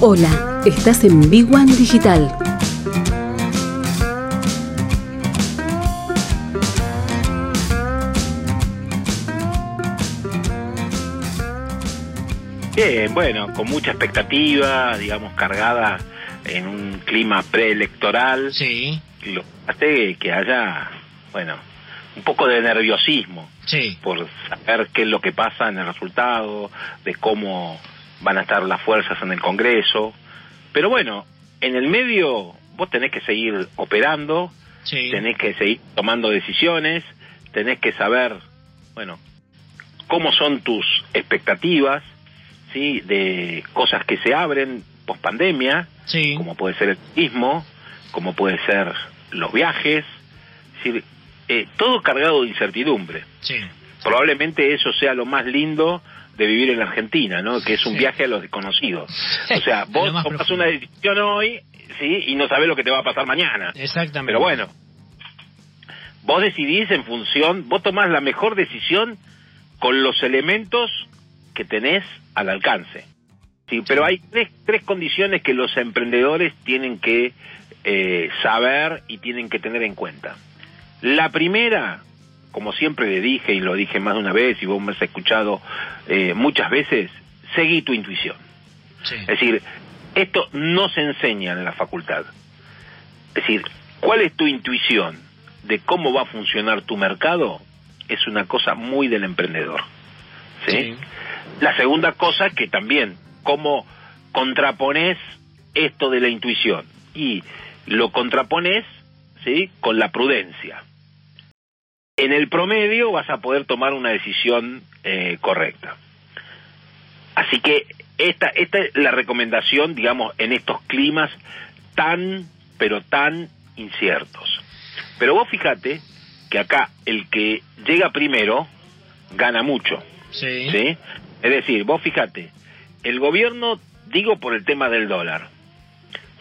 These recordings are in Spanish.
Hola, estás en Big One Digital. Bien, bueno, con mucha expectativa, digamos, cargada en un clima preelectoral. Sí. Lo hace que haya, bueno, un poco de nerviosismo Sí. por saber qué es lo que pasa en el resultado, de cómo van a estar las fuerzas en el Congreso. Pero bueno, en el medio vos tenés que seguir operando, Sí. tenés que seguir tomando decisiones, tenés que saber, bueno, cómo son tus expectativas, ¿sí? De cosas que se abren post pandemia, Sí. como puede ser el turismo, como puede ser los viajes, es decir, eh, todo cargado de incertidumbre. Sí. Probablemente eso sea lo más lindo de vivir en la Argentina, ¿no? Que es un Sí. viaje a lo desconocido. O sea, vos profundo. una decisión hoy, ¿sí? Y no sabés lo que te va a pasar mañana. Exactamente. Pero bueno, vos decidís en función, vos tomás la mejor decisión con los elementos que tenés al alcance. Sí, pero hay tres, tres condiciones que los emprendedores tienen que eh, saber y tienen que tener en cuenta. La primera, como siempre le dije y lo dije más de una vez y vos me has escuchado eh, muchas veces, seguí tu intuición. Sí. Es decir, esto no se enseña en la facultad. Es decir, ¿cuál es tu intuición de cómo va a funcionar tu mercado? Es una cosa muy del emprendedor. ¿sí? Sí. La segunda cosa que también, cómo contrapones esto de la intuición. Y lo contrapones ¿sí? con la prudencia. En el promedio vas a poder tomar una decisión eh, correcta. Así que esta, esta es la recomendación, digamos, en estos climas tan, pero tan inciertos. Pero vos fíjate que acá el que llega primero gana mucho. Sí. ¿sí? Es decir, vos fíjate, el gobierno, digo por el tema del dólar,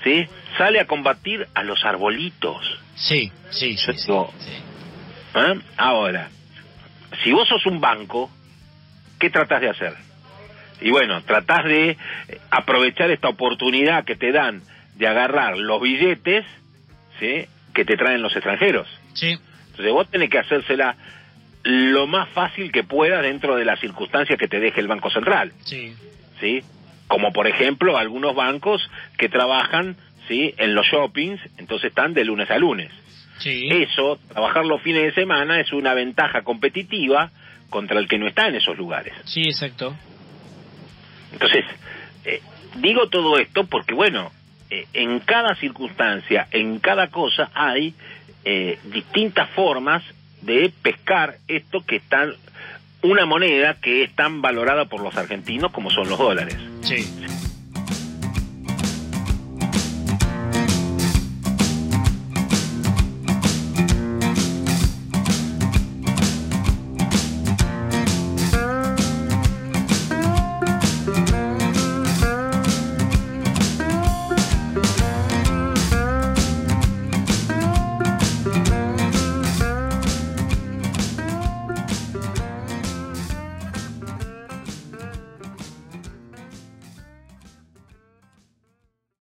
¿sí? Sale a combatir a los arbolitos. Sí, sí, Yo sí, digo- sí. ¿Eh? Ahora, si vos sos un banco, ¿qué tratás de hacer? Y bueno, tratás de eh, aprovechar esta oportunidad que te dan de agarrar los billetes, ¿sí? Que te traen los extranjeros. Sí. Entonces vos tenés que hacérsela lo más fácil que pueda dentro de las circunstancias que te deje el Banco Central. Sí. ¿sí? Como por ejemplo algunos bancos que trabajan, ¿sí? En los shoppings, entonces están de lunes a lunes. Sí. Eso, trabajar los fines de semana es una ventaja competitiva contra el que no está en esos lugares. Sí, exacto. Entonces, eh, digo todo esto porque, bueno, eh, en cada circunstancia, en cada cosa hay eh, distintas formas de pescar esto que están, una moneda que es tan valorada por los argentinos como son los dólares. Sí.